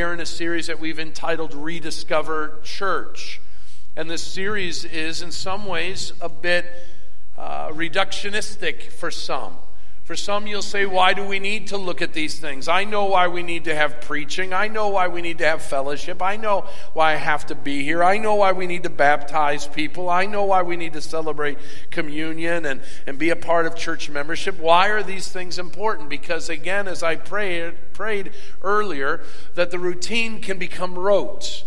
We are in a series that we've entitled Rediscover Church. And this series is, in some ways, a bit uh, reductionistic for some. For some, you'll say, Why do we need to look at these things? I know why we need to have preaching. I know why we need to have fellowship. I know why I have to be here. I know why we need to baptize people. I know why we need to celebrate communion and, and be a part of church membership. Why are these things important? Because, again, as I prayed, prayed earlier, that the routine can become rote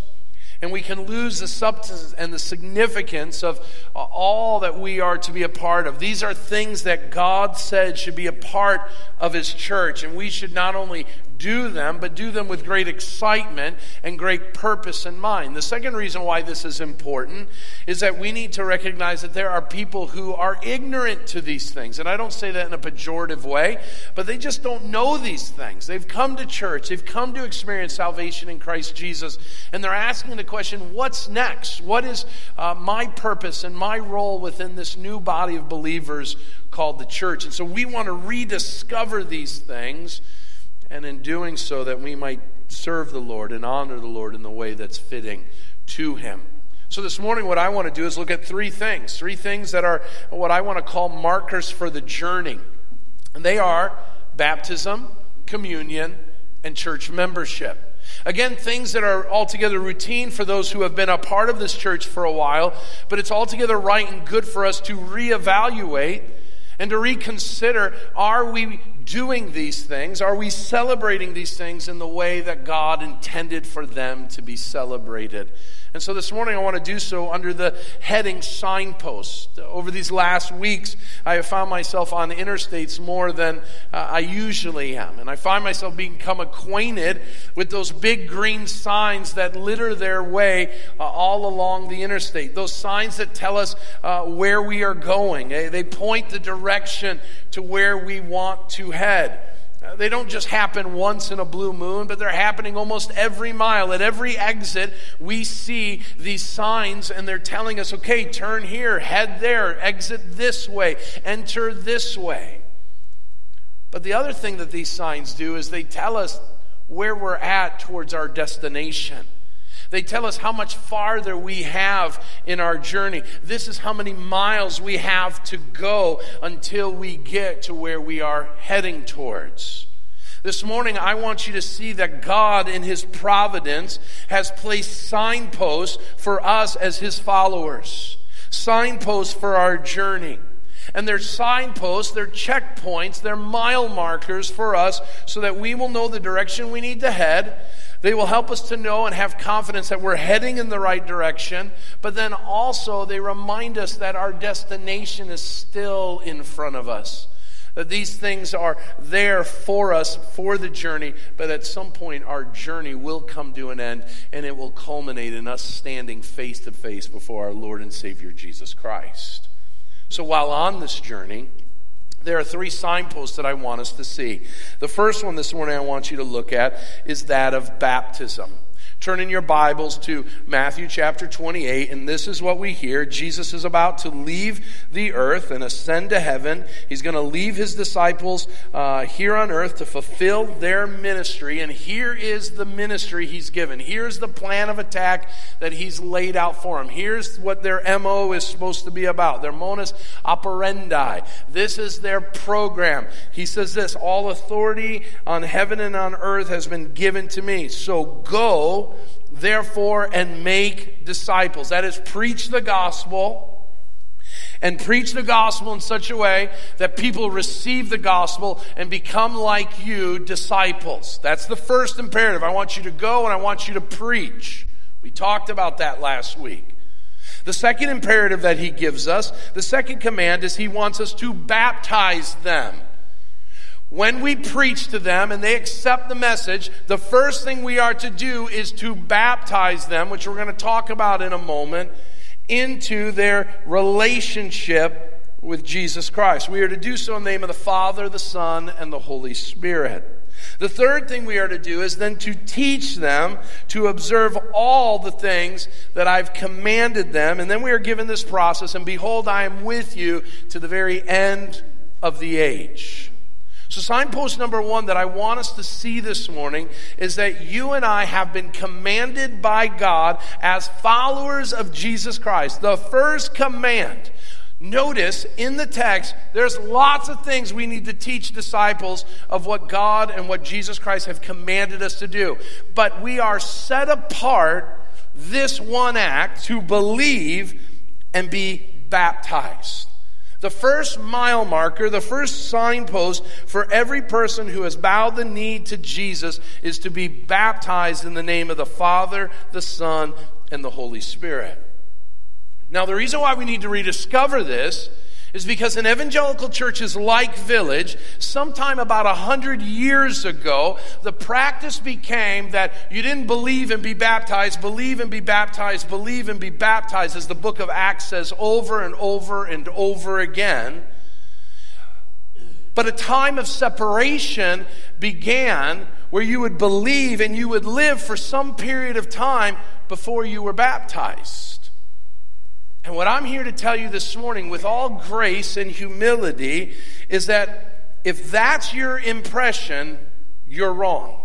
and we can lose the substance and the significance of uh, all that we are to be a part of. These are things that God said should be a part of His church, and we should not only do them, but do them with great excitement and great purpose in mind. The second reason why this is important is that we need to recognize that there are people who are ignorant to these things. And I don't say that in a pejorative way, but they just don't know these things. They've come to church, they've come to experience salvation in Christ Jesus, and they're asking the question, what's next? What is uh, my purpose and my role within this new body of believers called the church? And so we want to rediscover these things and in doing so, that we might serve the Lord and honor the Lord in the way that's fitting to Him. So, this morning, what I want to do is look at three things. Three things that are what I want to call markers for the journey. And they are baptism, communion, and church membership. Again, things that are altogether routine for those who have been a part of this church for a while, but it's altogether right and good for us to reevaluate and to reconsider are we doing these things? Are we celebrating these things in the way that God intended for them to be celebrated? And so this morning I want to do so under the heading signpost. Over these last weeks, I have found myself on interstates more than uh, I usually am. And I find myself become acquainted with those big green signs that litter their way uh, all along the interstate. Those signs that tell us uh, where we are going. They, they point the direction to where we want to head. Uh, they don't just happen once in a blue moon, but they're happening almost every mile. At every exit, we see these signs and they're telling us, okay, turn here, head there, exit this way, enter this way. But the other thing that these signs do is they tell us where we're at towards our destination. They tell us how much farther we have in our journey. This is how many miles we have to go until we get to where we are heading towards. This morning, I want you to see that God, in His providence, has placed signposts for us as His followers. Signposts for our journey. And they're signposts, they're checkpoints, they're mile markers for us so that we will know the direction we need to head they will help us to know and have confidence that we're heading in the right direction, but then also they remind us that our destination is still in front of us. That these things are there for us for the journey, but at some point our journey will come to an end and it will culminate in us standing face to face before our Lord and Savior Jesus Christ. So while on this journey, there are three signposts that I want us to see. The first one this morning I want you to look at is that of baptism. Turn in your Bibles to Matthew chapter 28, and this is what we hear. Jesus is about to leave the earth and ascend to heaven. He's going to leave his disciples uh, here on earth to fulfill their ministry, and here is the ministry he's given. Here's the plan of attack that he's laid out for them. Here's what their MO is supposed to be about their modus operandi. This is their program. He says this All authority on heaven and on earth has been given to me. So go therefore, and make disciples. That is, preach the gospel and preach the gospel in such a way that people receive the gospel and become like you, disciples. That's the first imperative. I want you to go and I want you to preach. We talked about that last week. The second imperative that he gives us, the second command, is he wants us to baptize them when we preach to them and they accept the message, the first thing we are to do is to baptize them, which we're going to talk about in a moment, into their relationship with Jesus Christ. We are to do so in the name of the Father, the Son, and the Holy Spirit. The third thing we are to do is then to teach them to observe all the things that I've commanded them. And then we are given this process, and behold, I am with you to the very end of the age. So, signpost number one that I want us to see this morning is that you and I have been commanded by God as followers of Jesus Christ. The first command. Notice in the text, there's lots of things we need to teach disciples of what God and what Jesus Christ have commanded us to do. But we are set apart this one act to believe and be baptized. The first mile marker, the first signpost for every person who has bowed the knee to Jesus is to be baptized in the name of the Father, the Son, and the Holy Spirit. Now, the reason why we need to rediscover this is because in evangelical churches like Village, sometime about a hundred years ago, the practice became that you didn't believe and be baptized, believe and be baptized, believe and be baptized, as the book of Acts says over and over and over again. But a time of separation began where you would believe and you would live for some period of time before you were baptized. And what I'm here to tell you this morning, with all grace and humility, is that if that's your impression, you're wrong.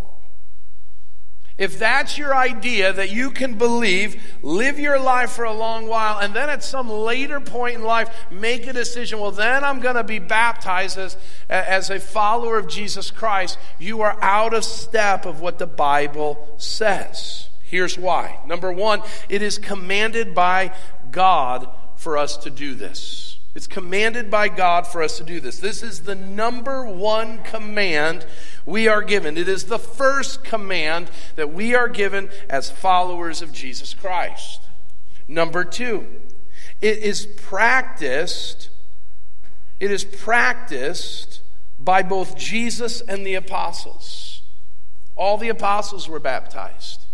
If that's your idea that you can believe, live your life for a long while, and then at some later point in life make a decision, well, then I'm going to be baptized as, as a follower of Jesus Christ, you are out of step of what the Bible says. Here's why. Number one, it is commanded by God for us to do this. It's commanded by God for us to do this. This is the number one command we are given. It is the first command that we are given as followers of Jesus Christ. Number two, it is practiced, it is practiced by both Jesus and the apostles. All the apostles were baptized.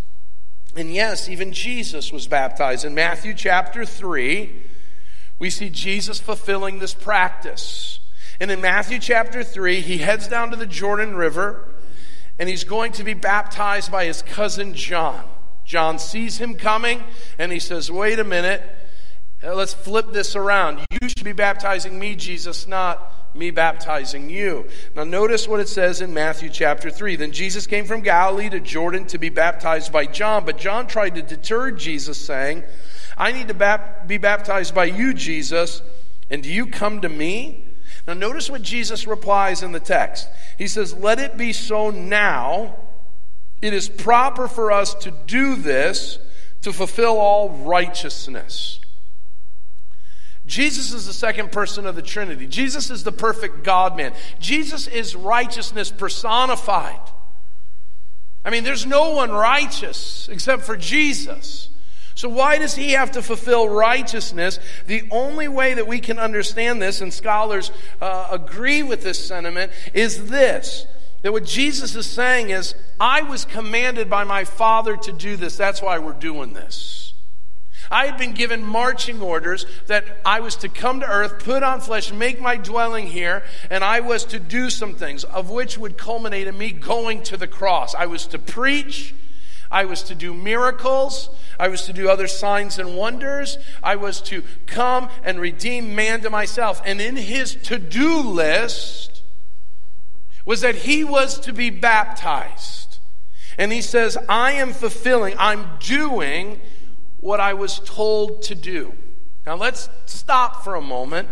And yes, even Jesus was baptized. In Matthew chapter 3, we see Jesus fulfilling this practice. And in Matthew chapter 3, he heads down to the Jordan River and he's going to be baptized by his cousin John. John sees him coming and he says, Wait a minute, let's flip this around. You should be baptizing me, Jesus, not me baptizing you. Now, notice what it says in Matthew chapter 3. Then Jesus came from Galilee to Jordan to be baptized by John, but John tried to deter Jesus, saying, I need to be baptized by you, Jesus, and do you come to me? Now, notice what Jesus replies in the text. He says, Let it be so now. It is proper for us to do this to fulfill all righteousness. Jesus is the second person of the Trinity. Jesus is the perfect God man. Jesus is righteousness personified. I mean, there's no one righteous except for Jesus. So, why does he have to fulfill righteousness? The only way that we can understand this, and scholars uh, agree with this sentiment, is this that what Jesus is saying is, I was commanded by my Father to do this. That's why we're doing this. I had been given marching orders that I was to come to earth, put on flesh, make my dwelling here, and I was to do some things, of which would culminate in me going to the cross. I was to preach, I was to do miracles, I was to do other signs and wonders, I was to come and redeem man to myself. And in his to do list was that he was to be baptized. And he says, I am fulfilling, I'm doing what I was told to do. Now let's stop for a moment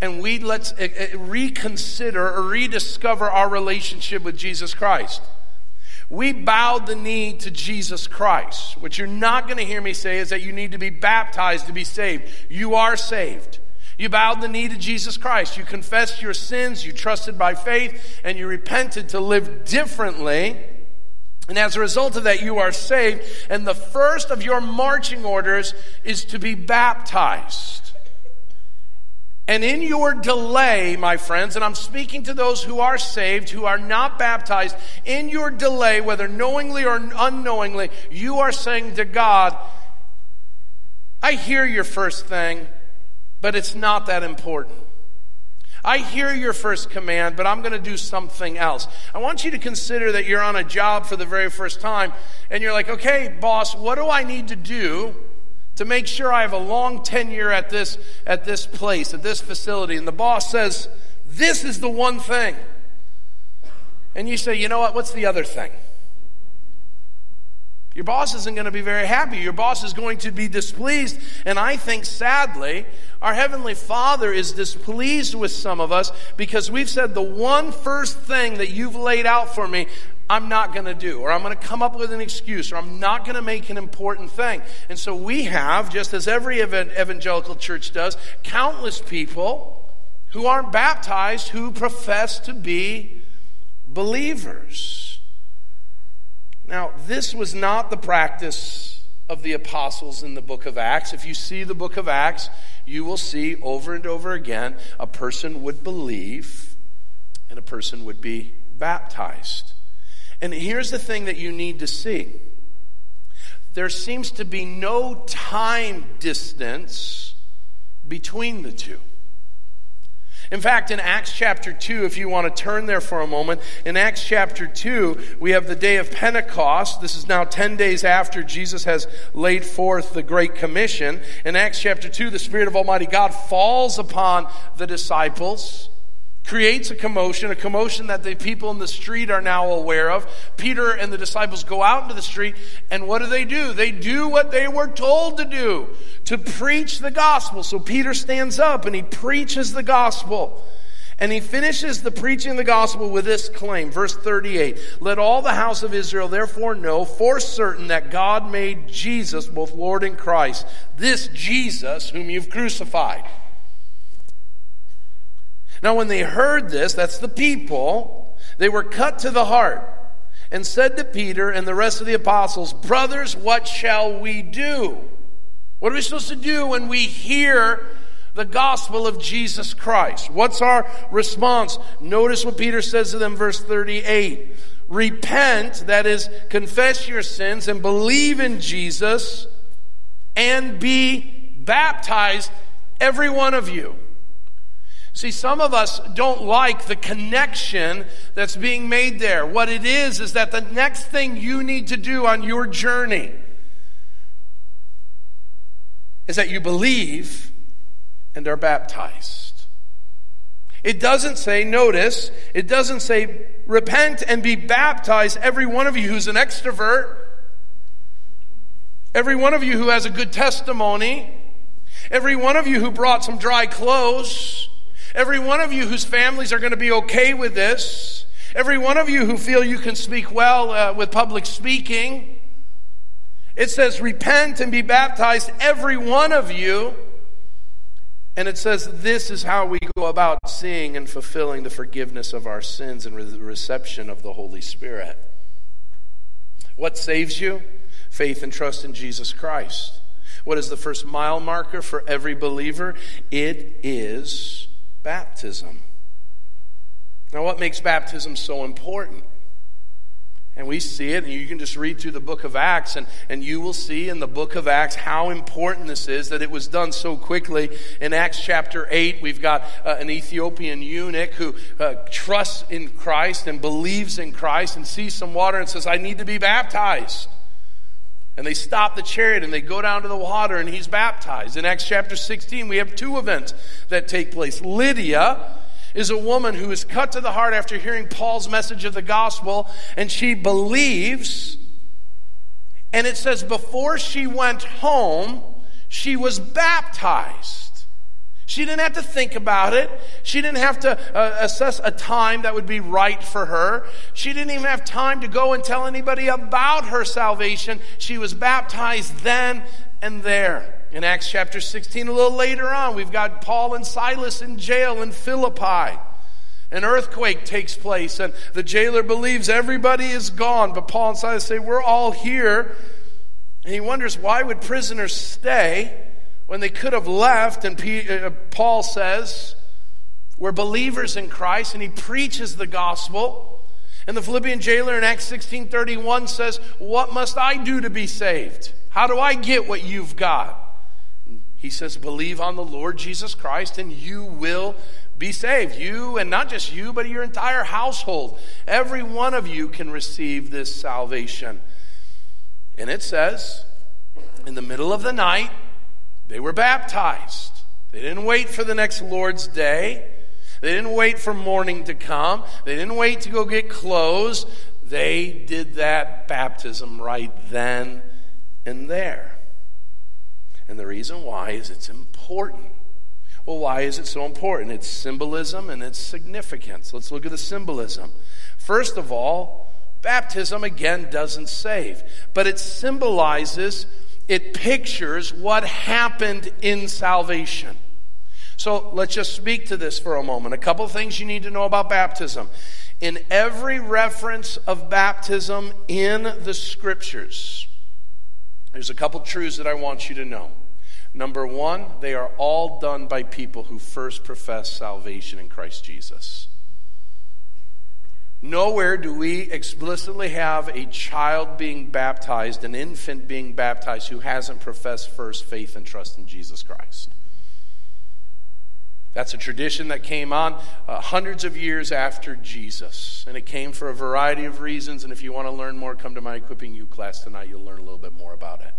and we let's eh, eh, reconsider or rediscover our relationship with Jesus Christ. We bowed the knee to Jesus Christ. What you're not going to hear me say is that you need to be baptized to be saved. You are saved. You bowed the knee to Jesus Christ. You confessed your sins. You trusted by faith and you repented to live differently. And as a result of that, you are saved. And the first of your marching orders is to be baptized. And in your delay, my friends, and I'm speaking to those who are saved, who are not baptized, in your delay, whether knowingly or unknowingly, you are saying to God, I hear your first thing, but it's not that important. I hear your first command, but I'm going to do something else. I want you to consider that you're on a job for the very first time, and you're like, okay, boss, what do I need to do to make sure I have a long tenure at this, at this place, at this facility? And the boss says, this is the one thing. And you say, you know what? What's the other thing? Your boss isn't going to be very happy. Your boss is going to be displeased. And I think, sadly, our Heavenly Father is displeased with some of us because we've said the one first thing that you've laid out for me, I'm not going to do, or I'm going to come up with an excuse, or I'm not going to make an important thing. And so we have, just as every evangelical church does, countless people who aren't baptized who profess to be believers. Now, this was not the practice of the apostles in the book of Acts. If you see the book of Acts, you will see over and over again a person would believe and a person would be baptized. And here's the thing that you need to see there seems to be no time distance between the two. In fact, in Acts chapter 2, if you want to turn there for a moment, in Acts chapter 2, we have the day of Pentecost. This is now 10 days after Jesus has laid forth the Great Commission. In Acts chapter 2, the Spirit of Almighty God falls upon the disciples creates a commotion, a commotion that the people in the street are now aware of. Peter and the disciples go out into the street, and what do they do? They do what they were told to do to preach the gospel. So Peter stands up and he preaches the gospel. And he finishes the preaching of the gospel with this claim, verse 38 Let all the house of Israel therefore know for certain that God made Jesus both Lord and Christ, this Jesus whom you've crucified. Now, when they heard this, that's the people, they were cut to the heart and said to Peter and the rest of the apostles, Brothers, what shall we do? What are we supposed to do when we hear the gospel of Jesus Christ? What's our response? Notice what Peter says to them, verse 38. Repent, that is, confess your sins and believe in Jesus and be baptized, every one of you. See, some of us don't like the connection that's being made there. What it is, is that the next thing you need to do on your journey is that you believe and are baptized. It doesn't say, notice, it doesn't say, repent and be baptized, every one of you who's an extrovert, every one of you who has a good testimony, every one of you who brought some dry clothes. Every one of you whose families are going to be okay with this, every one of you who feel you can speak well uh, with public speaking, it says, repent and be baptized, every one of you. And it says, this is how we go about seeing and fulfilling the forgiveness of our sins and the reception of the Holy Spirit. What saves you? Faith and trust in Jesus Christ. What is the first mile marker for every believer? It is baptism. Now, what makes baptism so important? And we see it, and you can just read through the book of Acts, and, and you will see in the book of Acts how important this is that it was done so quickly. In Acts chapter 8, we've got uh, an Ethiopian eunuch who uh, trusts in Christ and believes in Christ and sees some water and says, I need to be baptized. And they stop the chariot and they go down to the water and he's baptized. In Acts chapter 16, we have two events that take place. Lydia is a woman who is cut to the heart after hearing Paul's message of the gospel and she believes. And it says, before she went home, she was baptized. She didn't have to think about it. She didn't have to uh, assess a time that would be right for her. She didn't even have time to go and tell anybody about her salvation. She was baptized then and there. In Acts chapter 16, a little later on, we've got Paul and Silas in jail in Philippi. An earthquake takes place, and the jailer believes everybody is gone. But Paul and Silas say, We're all here. And he wonders, why would prisoners stay? When they could have left, and uh, Paul says, we're believers in Christ, and he preaches the gospel. And the Philippian jailer in Acts 16:31 says, "What must I do to be saved? How do I get what you've got?" He says, "Believe on the Lord Jesus Christ and you will be saved. You and not just you, but your entire household. Every one of you can receive this salvation." And it says, in the middle of the night, they were baptized. They didn't wait for the next Lord's day. They didn't wait for morning to come. They didn't wait to go get clothes. They did that baptism right then and there. And the reason why is it's important. Well, why is it so important? It's symbolism and it's significance. Let's look at the symbolism. First of all, baptism again doesn't save, but it symbolizes, it pictures what happened in salvation. So let's just speak to this for a moment. A couple things you need to know about baptism. In every reference of baptism in the scriptures, there's a couple truths that I want you to know. Number one, they are all done by people who first profess salvation in Christ Jesus. Nowhere do we explicitly have a child being baptized, an infant being baptized, who hasn't professed first faith and trust in Jesus Christ. That's a tradition that came on uh, hundreds of years after Jesus. And it came for a variety of reasons. And if you want to learn more, come to my Equipping You class tonight. You'll learn a little bit more about it.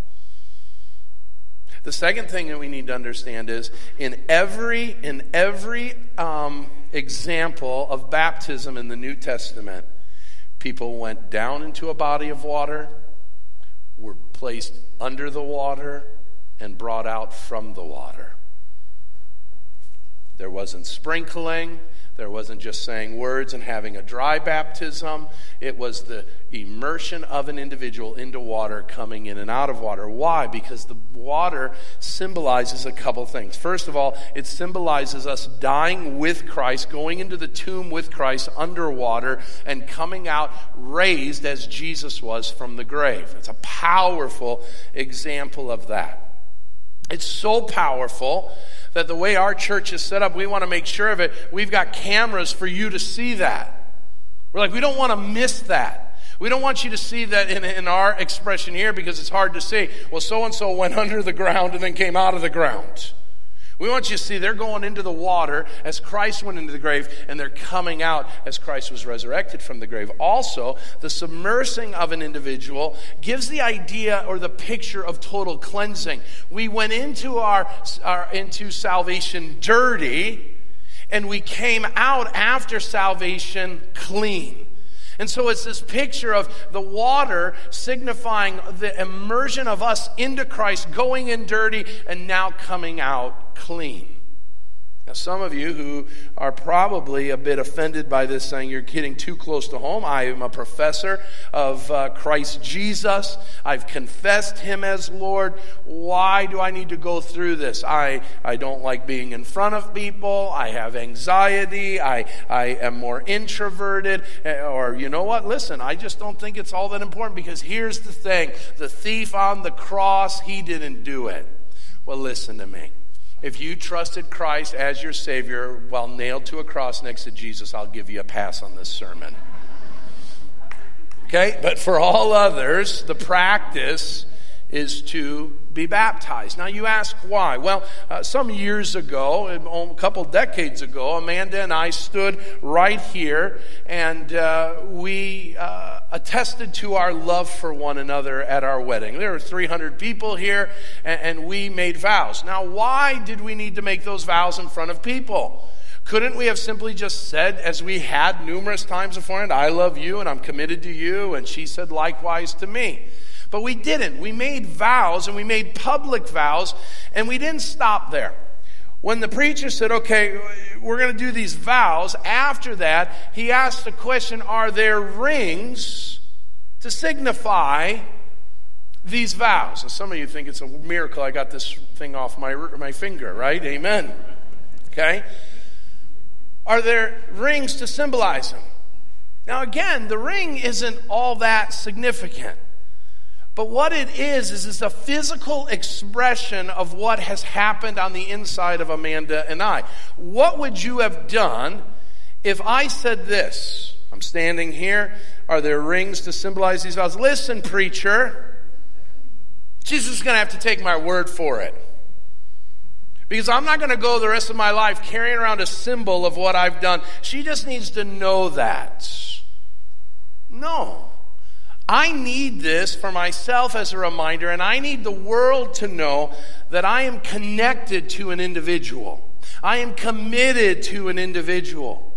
The second thing that we need to understand is in every, in every um, example of baptism in the New Testament, people went down into a body of water, were placed under the water, and brought out from the water. There wasn't sprinkling. There wasn't just saying words and having a dry baptism. It was the immersion of an individual into water, coming in and out of water. Why? Because the water symbolizes a couple things. First of all, it symbolizes us dying with Christ, going into the tomb with Christ underwater, and coming out raised as Jesus was from the grave. It's a powerful example of that. It's so powerful that the way our church is set up, we want to make sure of it. We've got cameras for you to see that. We're like, we don't want to miss that. We don't want you to see that in, in our expression here because it's hard to see. Well, so and so went under the ground and then came out of the ground. We want you to see they're going into the water as Christ went into the grave, and they're coming out as Christ was resurrected from the grave. Also, the submersing of an individual gives the idea or the picture of total cleansing. We went into our, our into salvation dirty, and we came out after salvation clean. And so it's this picture of the water signifying the immersion of us into Christ, going in dirty and now coming out clean. Now, some of you who are probably a bit offended by this, saying you're getting too close to home. I am a professor of uh, Christ Jesus. I've confessed him as Lord. Why do I need to go through this? I, I don't like being in front of people. I have anxiety. I, I am more introverted. Eh, or, you know what? Listen, I just don't think it's all that important because here's the thing the thief on the cross, he didn't do it. Well, listen to me. If you trusted Christ as your Savior while nailed to a cross next to Jesus, I'll give you a pass on this sermon. Okay? But for all others, the practice is to be baptized. Now, you ask why. Well, uh, some years ago, a couple decades ago, Amanda and I stood right here and uh, we uh, attested to our love for one another at our wedding. There were 300 people here and, and we made vows. Now, why did we need to make those vows in front of people? Couldn't we have simply just said, as we had numerous times beforehand, I love you and I'm committed to you, and she said likewise to me? But we didn't. We made vows and we made public vows, and we didn't stop there. When the preacher said, okay, we're going to do these vows, after that, he asked the question Are there rings to signify these vows? And some of you think it's a miracle I got this thing off my, my finger, right? Amen. Okay? Are there rings to symbolize them? Now, again, the ring isn't all that significant. But what it is, is it's a physical expression of what has happened on the inside of Amanda and I. What would you have done if I said this? I'm standing here. Are there rings to symbolize these vows? Listen, preacher. Jesus is going to have to take my word for it. Because I'm not going to go the rest of my life carrying around a symbol of what I've done. She just needs to know that. No. I need this for myself as a reminder, and I need the world to know that I am connected to an individual. I am committed to an individual.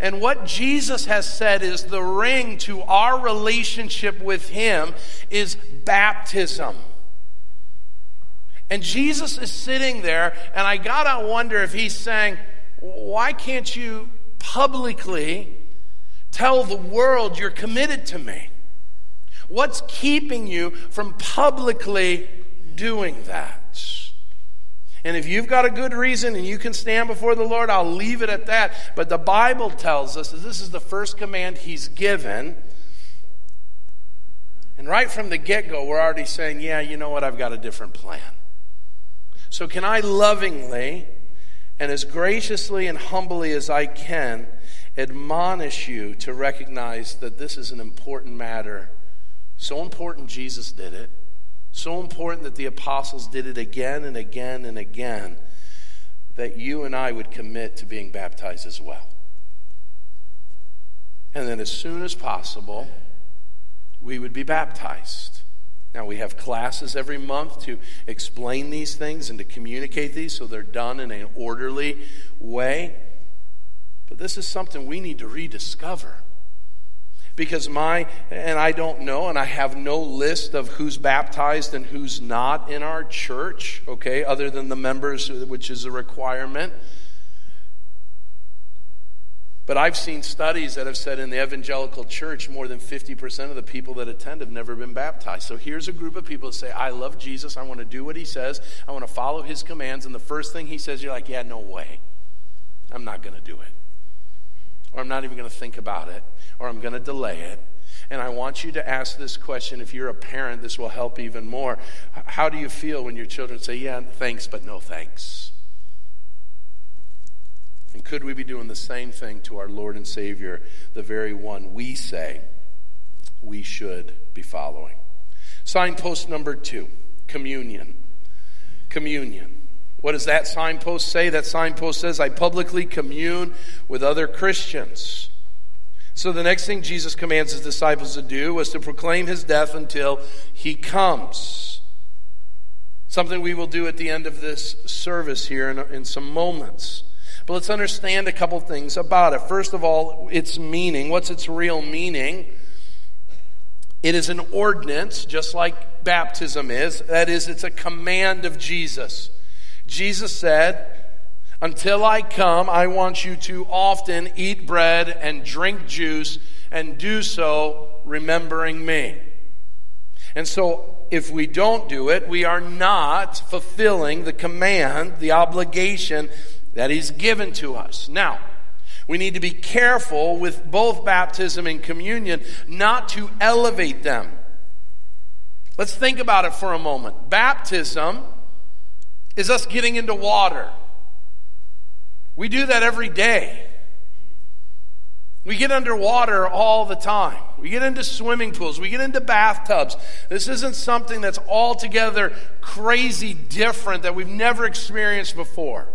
And what Jesus has said is the ring to our relationship with Him is baptism. And Jesus is sitting there, and I gotta wonder if He's saying, Why can't you publicly tell the world you're committed to me? What's keeping you from publicly doing that? And if you've got a good reason and you can stand before the Lord, I'll leave it at that. But the Bible tells us that this is the first command He's given. And right from the get go, we're already saying, yeah, you know what? I've got a different plan. So, can I lovingly and as graciously and humbly as I can admonish you to recognize that this is an important matter? So important, Jesus did it. So important that the apostles did it again and again and again that you and I would commit to being baptized as well. And then, as soon as possible, we would be baptized. Now, we have classes every month to explain these things and to communicate these so they're done in an orderly way. But this is something we need to rediscover because my, and I don't know, and I have no list of who's baptized and who's not in our church, okay, other than the members, which is a requirement. But I've seen studies that have said in the evangelical church, more than 50% of the people that attend have never been baptized. So here's a group of people that say, I love Jesus. I want to do what he says. I want to follow his commands. And the first thing he says, you're like, yeah, no way. I'm not going to do it. Or I'm not even going to think about it or I'm going to delay it. And I want you to ask this question. If you're a parent, this will help even more. How do you feel when your children say, Yeah, thanks, but no thanks? And could we be doing the same thing to our Lord and Savior, the very one we say we should be following? Signpost number two communion. Communion. What does that signpost say? That signpost says, I publicly commune with other Christians. So the next thing Jesus commands his disciples to do was to proclaim his death until he comes. Something we will do at the end of this service here in, in some moments. But let's understand a couple things about it. First of all, its meaning. What's its real meaning? It is an ordinance, just like baptism is. That is, it's a command of Jesus. Jesus said, until I come, I want you to often eat bread and drink juice and do so remembering me. And so, if we don't do it, we are not fulfilling the command, the obligation that He's given to us. Now, we need to be careful with both baptism and communion not to elevate them. Let's think about it for a moment. Baptism is us getting into water. We do that every day. We get underwater all the time. We get into swimming pools. We get into bathtubs. This isn't something that's altogether crazy different that we've never experienced before.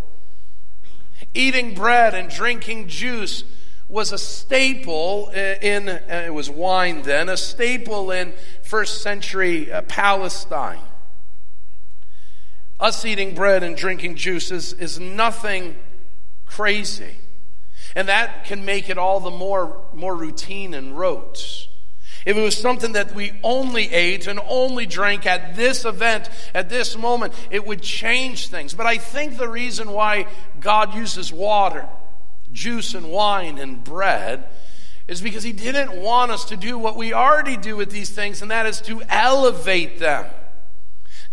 Eating bread and drinking juice was a staple in, it was wine then, a staple in first century uh, Palestine. Us eating bread and drinking juice is, is nothing crazy. And that can make it all the more, more routine and rote. If it was something that we only ate and only drank at this event, at this moment, it would change things. But I think the reason why God uses water, juice and wine and bread is because He didn't want us to do what we already do with these things, and that is to elevate them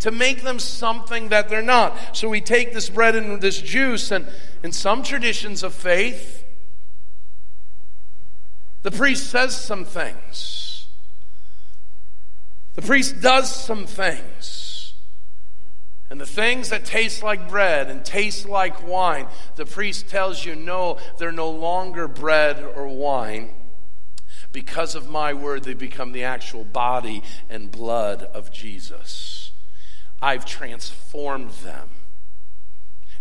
to make them something that they're not. So we take this bread and this juice, and in some traditions of faith, the priest says some things. The priest does some things. And the things that taste like bread and taste like wine, the priest tells you, no, they're no longer bread or wine. Because of my word, they become the actual body and blood of Jesus. I've transformed them.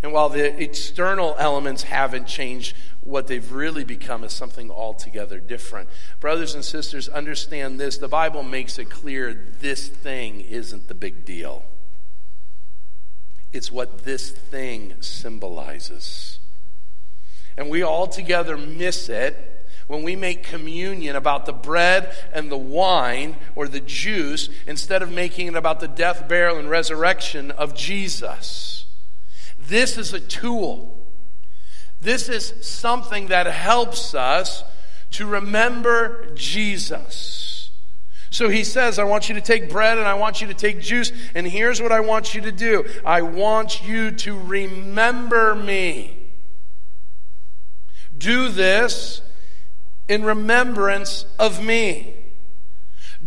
And while the external elements haven't changed, what they've really become is something altogether different. Brothers and sisters, understand this. The Bible makes it clear this thing isn't the big deal. It's what this thing symbolizes. And we all together miss it when we make communion about the bread and the wine or the juice instead of making it about the death, burial, and resurrection of Jesus. This is a tool. This is something that helps us to remember Jesus. So he says, I want you to take bread and I want you to take juice, and here's what I want you to do I want you to remember me. Do this in remembrance of me.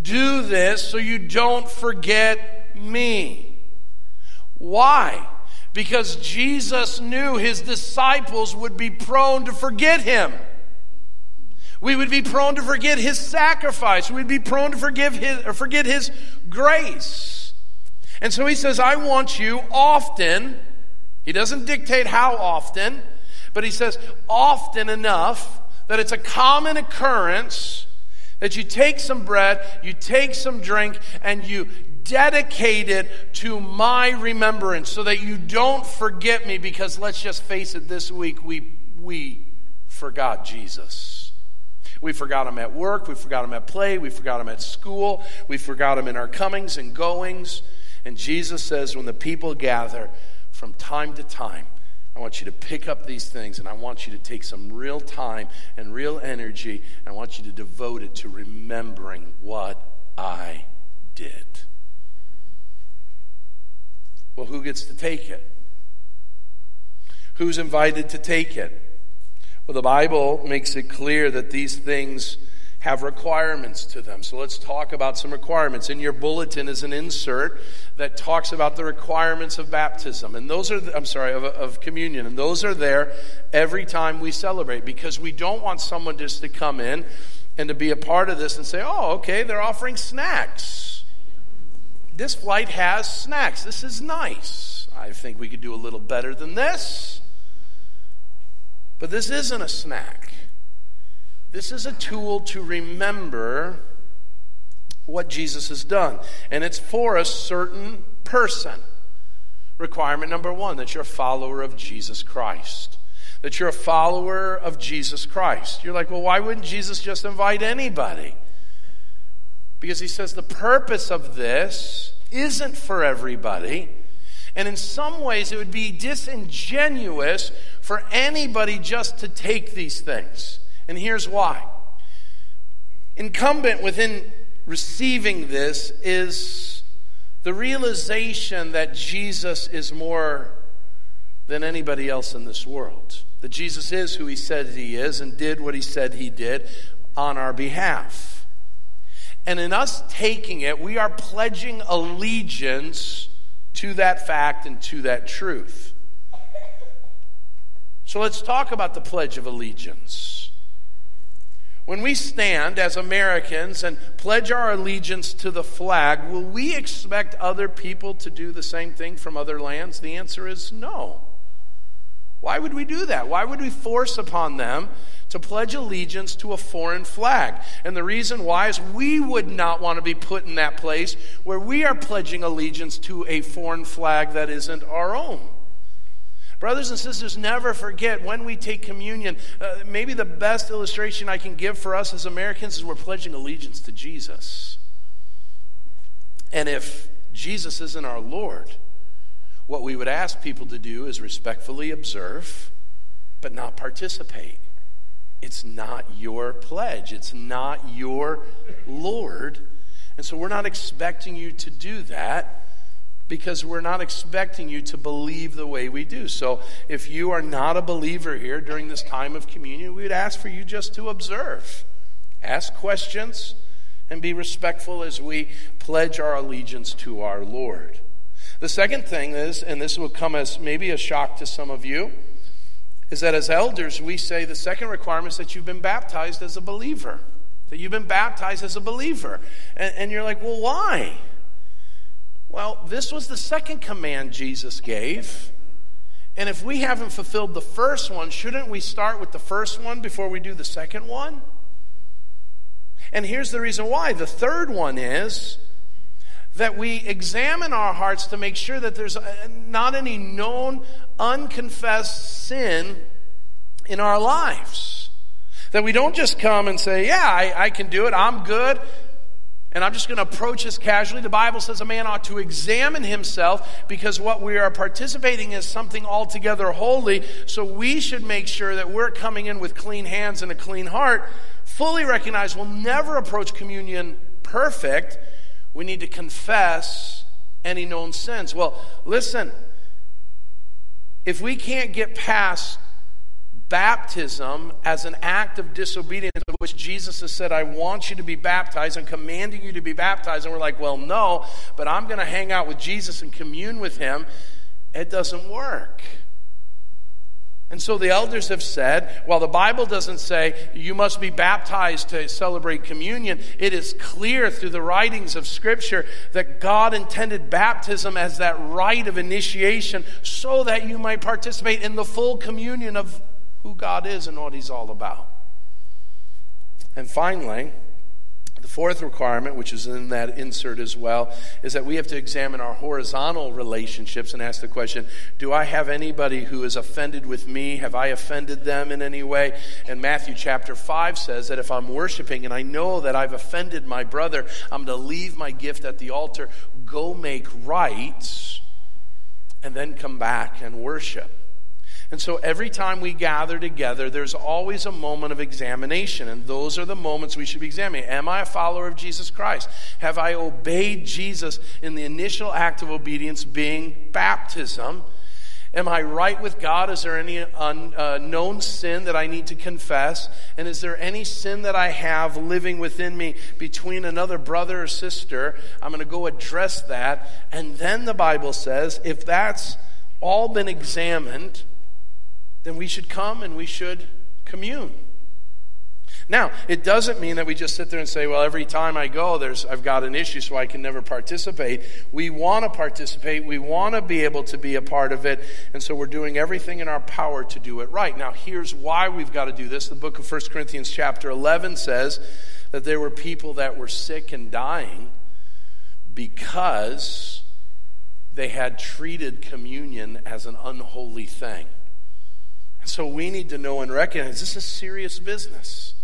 Do this so you don't forget me. Why? Because Jesus knew his disciples would be prone to forget him. We would be prone to forget his sacrifice. We'd be prone to forgive his, or forget his grace. And so he says, I want you often, he doesn't dictate how often, but he says, often enough that it's a common occurrence that you take some bread, you take some drink, and you dedicate it to my remembrance so that you don't forget me because let's just face it this week we we forgot Jesus. We forgot him at work, we forgot him at play, we forgot him at school, we forgot him in our comings and goings. And Jesus says when the people gather from time to time, I want you to pick up these things and I want you to take some real time and real energy and I want you to devote it to remembering what I did. Well, who gets to take it? Who's invited to take it? Well, the Bible makes it clear that these things have requirements to them. So let's talk about some requirements. In your bulletin is an insert that talks about the requirements of baptism. And those are, I'm sorry, of, of communion. And those are there every time we celebrate because we don't want someone just to come in and to be a part of this and say, oh, okay, they're offering snacks. This flight has snacks. This is nice. I think we could do a little better than this. But this isn't a snack. This is a tool to remember what Jesus has done. And it's for a certain person. Requirement number one that you're a follower of Jesus Christ. That you're a follower of Jesus Christ. You're like, well, why wouldn't Jesus just invite anybody? Because he says the purpose of this isn't for everybody. And in some ways, it would be disingenuous for anybody just to take these things. And here's why. Incumbent within receiving this is the realization that Jesus is more than anybody else in this world. That Jesus is who he said he is and did what he said he did on our behalf. And in us taking it, we are pledging allegiance to that fact and to that truth. So let's talk about the Pledge of Allegiance. When we stand as Americans and pledge our allegiance to the flag, will we expect other people to do the same thing from other lands? The answer is no. Why would we do that? Why would we force upon them to pledge allegiance to a foreign flag? And the reason why is we would not want to be put in that place where we are pledging allegiance to a foreign flag that isn't our own. Brothers and sisters, never forget when we take communion. Uh, maybe the best illustration I can give for us as Americans is we're pledging allegiance to Jesus. And if Jesus isn't our Lord, what we would ask people to do is respectfully observe, but not participate. It's not your pledge, it's not your Lord. And so we're not expecting you to do that because we're not expecting you to believe the way we do. So if you are not a believer here during this time of communion, we would ask for you just to observe, ask questions, and be respectful as we pledge our allegiance to our Lord. The second thing is, and this will come as maybe a shock to some of you, is that as elders, we say the second requirement is that you've been baptized as a believer. That you've been baptized as a believer. And, and you're like, well, why? Well, this was the second command Jesus gave. And if we haven't fulfilled the first one, shouldn't we start with the first one before we do the second one? And here's the reason why. The third one is that we examine our hearts to make sure that there's uh, not any known, unconfessed sin in our lives. That we don't just come and say, Yeah, I, I can do it, I'm good, and I'm just going to approach this casually. The Bible says a man ought to examine himself because what we are participating is something altogether holy. So we should make sure that we're coming in with clean hands and a clean heart. Fully recognize we'll never approach communion perfect. We need to confess any known sins. Well, listen, if we can't get past baptism as an act of disobedience, Jesus has said, I want you to be baptized, I'm commanding you to be baptized. And we're like, well, no, but I'm going to hang out with Jesus and commune with him. It doesn't work. And so the elders have said, while the Bible doesn't say you must be baptized to celebrate communion, it is clear through the writings of Scripture that God intended baptism as that rite of initiation so that you might participate in the full communion of who God is and what He's all about. And finally, the fourth requirement, which is in that insert as well, is that we have to examine our horizontal relationships and ask the question Do I have anybody who is offended with me? Have I offended them in any way? And Matthew chapter 5 says that if I'm worshiping and I know that I've offended my brother, I'm going to leave my gift at the altar, go make right, and then come back and worship. And so every time we gather together, there's always a moment of examination. And those are the moments we should be examining. Am I a follower of Jesus Christ? Have I obeyed Jesus in the initial act of obedience being baptism? Am I right with God? Is there any unknown uh, sin that I need to confess? And is there any sin that I have living within me between another brother or sister? I'm going to go address that. And then the Bible says if that's all been examined, then we should come and we should commune. Now, it doesn't mean that we just sit there and say, well, every time I go, there's, I've got an issue, so I can never participate. We want to participate. We want to be able to be a part of it. And so we're doing everything in our power to do it right. Now, here's why we've got to do this. The book of 1 Corinthians, chapter 11, says that there were people that were sick and dying because they had treated communion as an unholy thing. And so we need to know and recognize this is serious business.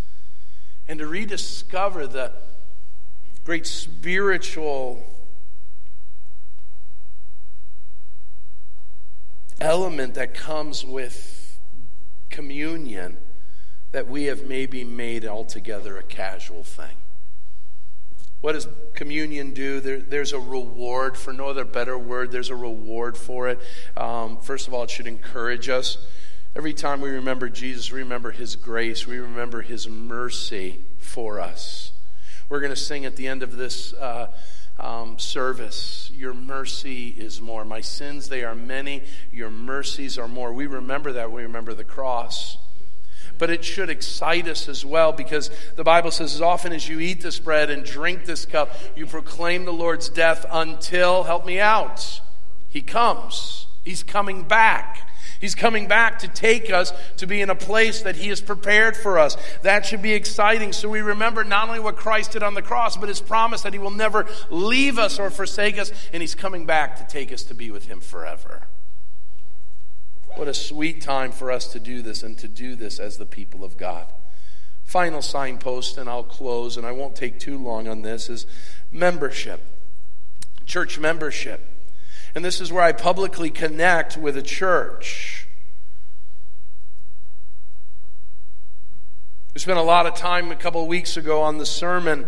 And to rediscover the great spiritual element that comes with communion that we have maybe made altogether a casual thing. What does communion do? There, there's a reward, for no other better word, there's a reward for it. Um, first of all, it should encourage us. Every time we remember Jesus, we remember his grace, we remember his mercy for us. We're going to sing at the end of this uh, um, service, Your mercy is more. My sins, they are many. Your mercies are more. We remember that. We remember the cross. But it should excite us as well because the Bible says, as often as you eat this bread and drink this cup, you proclaim the Lord's death until, help me out, He comes. He's coming back. He's coming back to take us to be in a place that He has prepared for us. That should be exciting. So we remember not only what Christ did on the cross, but His promise that He will never leave us or forsake us, and He's coming back to take us to be with Him forever. What a sweet time for us to do this and to do this as the people of God. Final signpost, and I'll close, and I won't take too long on this, is membership. Church membership. And this is where I publicly connect with a church. We spent a lot of time a couple of weeks ago on the sermon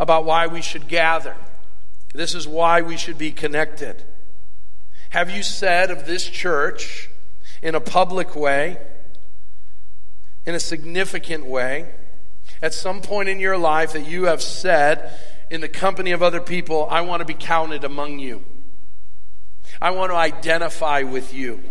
about why we should gather. This is why we should be connected. Have you said of this church in a public way, in a significant way, at some point in your life that you have said in the company of other people, I want to be counted among you? I want to identify with you.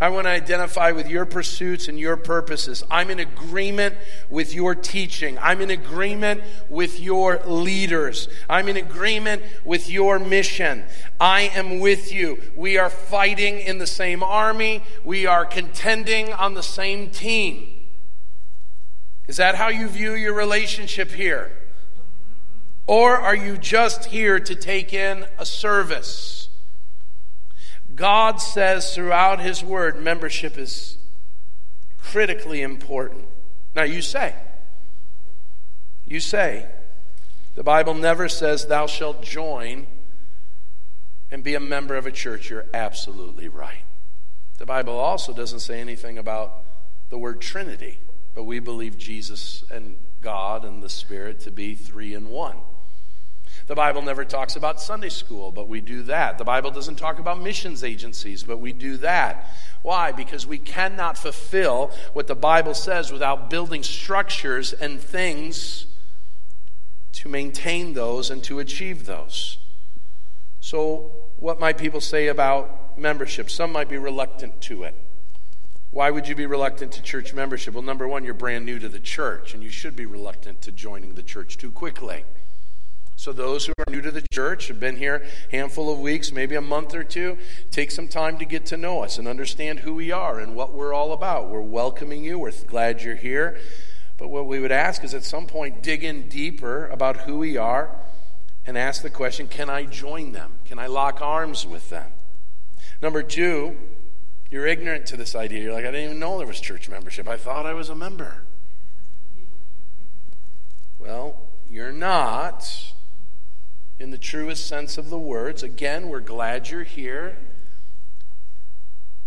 I want to identify with your pursuits and your purposes. I'm in agreement with your teaching. I'm in agreement with your leaders. I'm in agreement with your mission. I am with you. We are fighting in the same army. We are contending on the same team. Is that how you view your relationship here? Or are you just here to take in a service? God says throughout His Word, membership is critically important. Now, you say, you say, the Bible never says, Thou shalt join and be a member of a church. You're absolutely right. The Bible also doesn't say anything about the word Trinity, but we believe Jesus and God and the Spirit to be three in one. The Bible never talks about Sunday school, but we do that. The Bible doesn't talk about missions agencies, but we do that. Why? Because we cannot fulfill what the Bible says without building structures and things to maintain those and to achieve those. So, what might people say about membership? Some might be reluctant to it. Why would you be reluctant to church membership? Well, number one, you're brand new to the church, and you should be reluctant to joining the church too quickly. So, those who are new to the church, have been here a handful of weeks, maybe a month or two, take some time to get to know us and understand who we are and what we're all about. We're welcoming you. We're glad you're here. But what we would ask is at some point, dig in deeper about who we are and ask the question can I join them? Can I lock arms with them? Number two, you're ignorant to this idea. You're like, I didn't even know there was church membership. I thought I was a member. Well, you're not in the truest sense of the words. Again, we're glad you're here.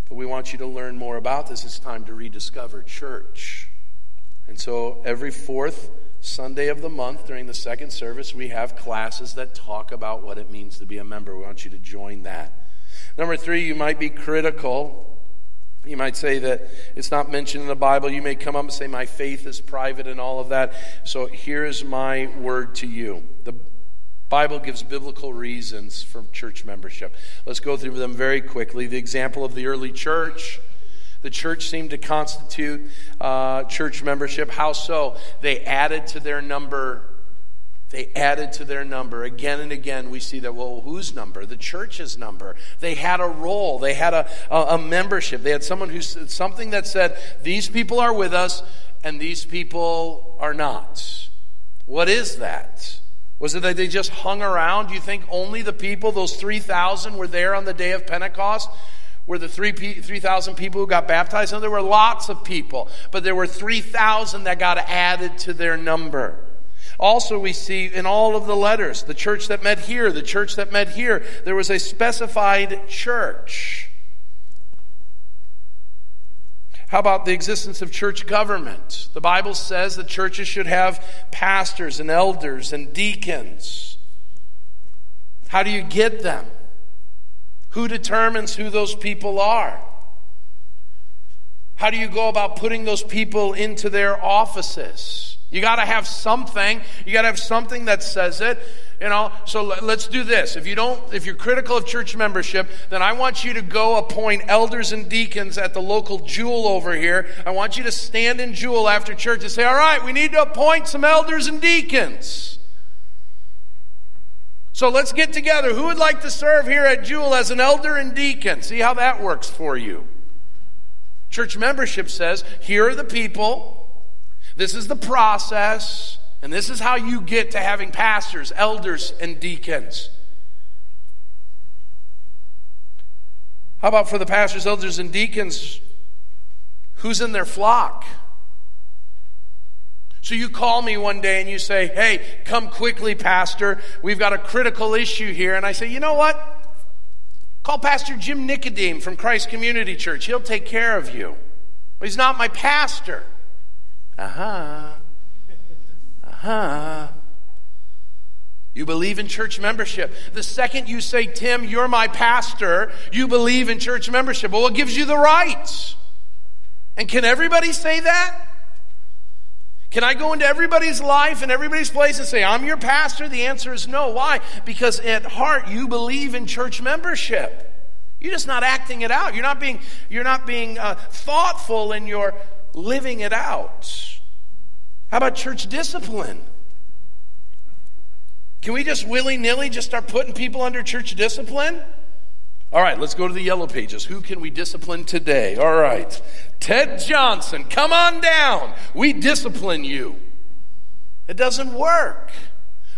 But we want you to learn more about this. It's time to rediscover church. And so every fourth Sunday of the month during the second service, we have classes that talk about what it means to be a member. We want you to join that. Number three, you might be critical. You might say that it's not mentioned in the Bible. You may come up and say, My faith is private and all of that. So here is my word to you. The Bible gives biblical reasons for church membership. Let's go through them very quickly. The example of the early church. The church seemed to constitute uh, church membership. How so? They added to their number. They added to their number. Again and again, we see that, well, whose number? The church's number. They had a role. They had a, a, a membership. They had someone who said something that said, these people are with us and these people are not. What is that? Was it that they just hung around? Do you think only the people, those 3,000, were there on the day of Pentecost? Were the 3,000 people who got baptized? No, there were lots of people, but there were 3,000 that got added to their number. Also, we see in all of the letters, the church that met here, the church that met here, there was a specified church. How about the existence of church government? The Bible says that churches should have pastors and elders and deacons. How do you get them? Who determines who those people are? How do you go about putting those people into their offices? You got to have something. You got to have something that says it. You know, so let's do this. If you don't, if you're critical of church membership, then I want you to go appoint elders and deacons at the local Jewel over here. I want you to stand in Jewel after church and say, all right, we need to appoint some elders and deacons. So let's get together. Who would like to serve here at Jewel as an elder and deacon? See how that works for you. Church membership says, here are the people. This is the process. And this is how you get to having pastors, elders, and deacons. How about for the pastors, elders, and deacons? Who's in their flock? So you call me one day and you say, Hey, come quickly, Pastor. We've got a critical issue here. And I say, You know what? Call Pastor Jim Nicodem from Christ Community Church. He'll take care of you. He's not my pastor. Uh huh. Uh huh. You believe in church membership. The second you say, Tim, you're my pastor, you believe in church membership. Well, what gives you the right? And can everybody say that? Can I go into everybody's life and everybody's place and say, I'm your pastor? The answer is no. Why? Because at heart, you believe in church membership. You're just not acting it out. You're not being, you're not being uh, thoughtful in your living it out. How about church discipline? Can we just willy nilly just start putting people under church discipline? All right, let's go to the yellow pages. Who can we discipline today? All right. Ted Johnson, come on down. We discipline you. It doesn't work.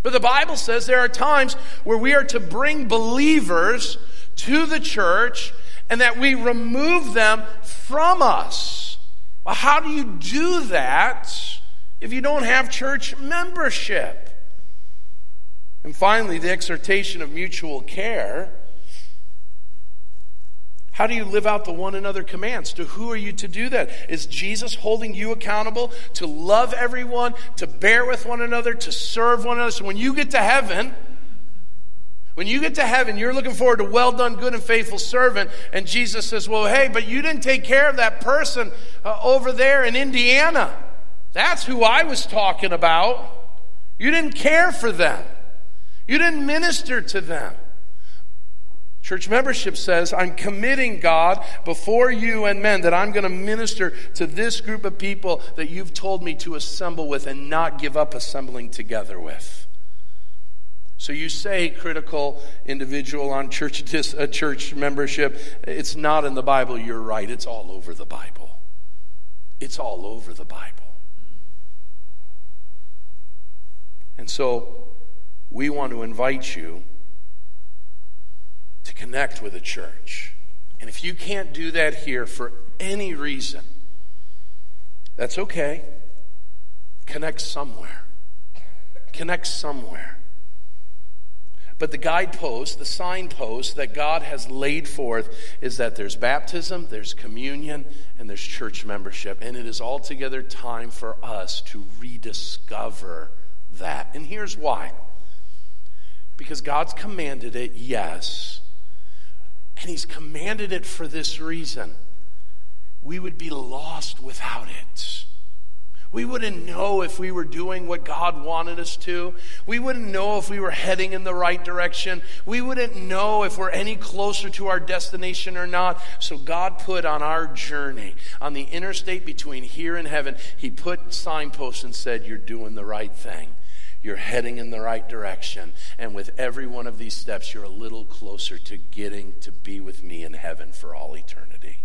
But the Bible says there are times where we are to bring believers to the church and that we remove them from us. Well, how do you do that if you don't have church membership? And finally, the exhortation of mutual care. How do you live out the one another commands? To who are you to do that? Is Jesus holding you accountable to love everyone, to bear with one another, to serve one another? So when you get to heaven, when you get to heaven, you're looking forward to well done, good and faithful servant. And Jesus says, Well, hey, but you didn't take care of that person uh, over there in Indiana. That's who I was talking about. You didn't care for them, you didn't minister to them. Church membership says, I'm committing, God, before you and men, that I'm going to minister to this group of people that you've told me to assemble with and not give up assembling together with. So you say critical individual on church, dis, uh, church membership. It's not in the Bible. You're right. It's all over the Bible. It's all over the Bible. And so we want to invite you to connect with a church. And if you can't do that here for any reason, that's okay. Connect somewhere. Connect somewhere. But the guidepost, the signpost that God has laid forth is that there's baptism, there's communion, and there's church membership. And it is altogether time for us to rediscover that. And here's why because God's commanded it, yes. And He's commanded it for this reason we would be lost without it. We wouldn't know if we were doing what God wanted us to. We wouldn't know if we were heading in the right direction. We wouldn't know if we're any closer to our destination or not. So God put on our journey, on the interstate between here and heaven, He put signposts and said, You're doing the right thing. You're heading in the right direction. And with every one of these steps, you're a little closer to getting to be with me in heaven for all eternity.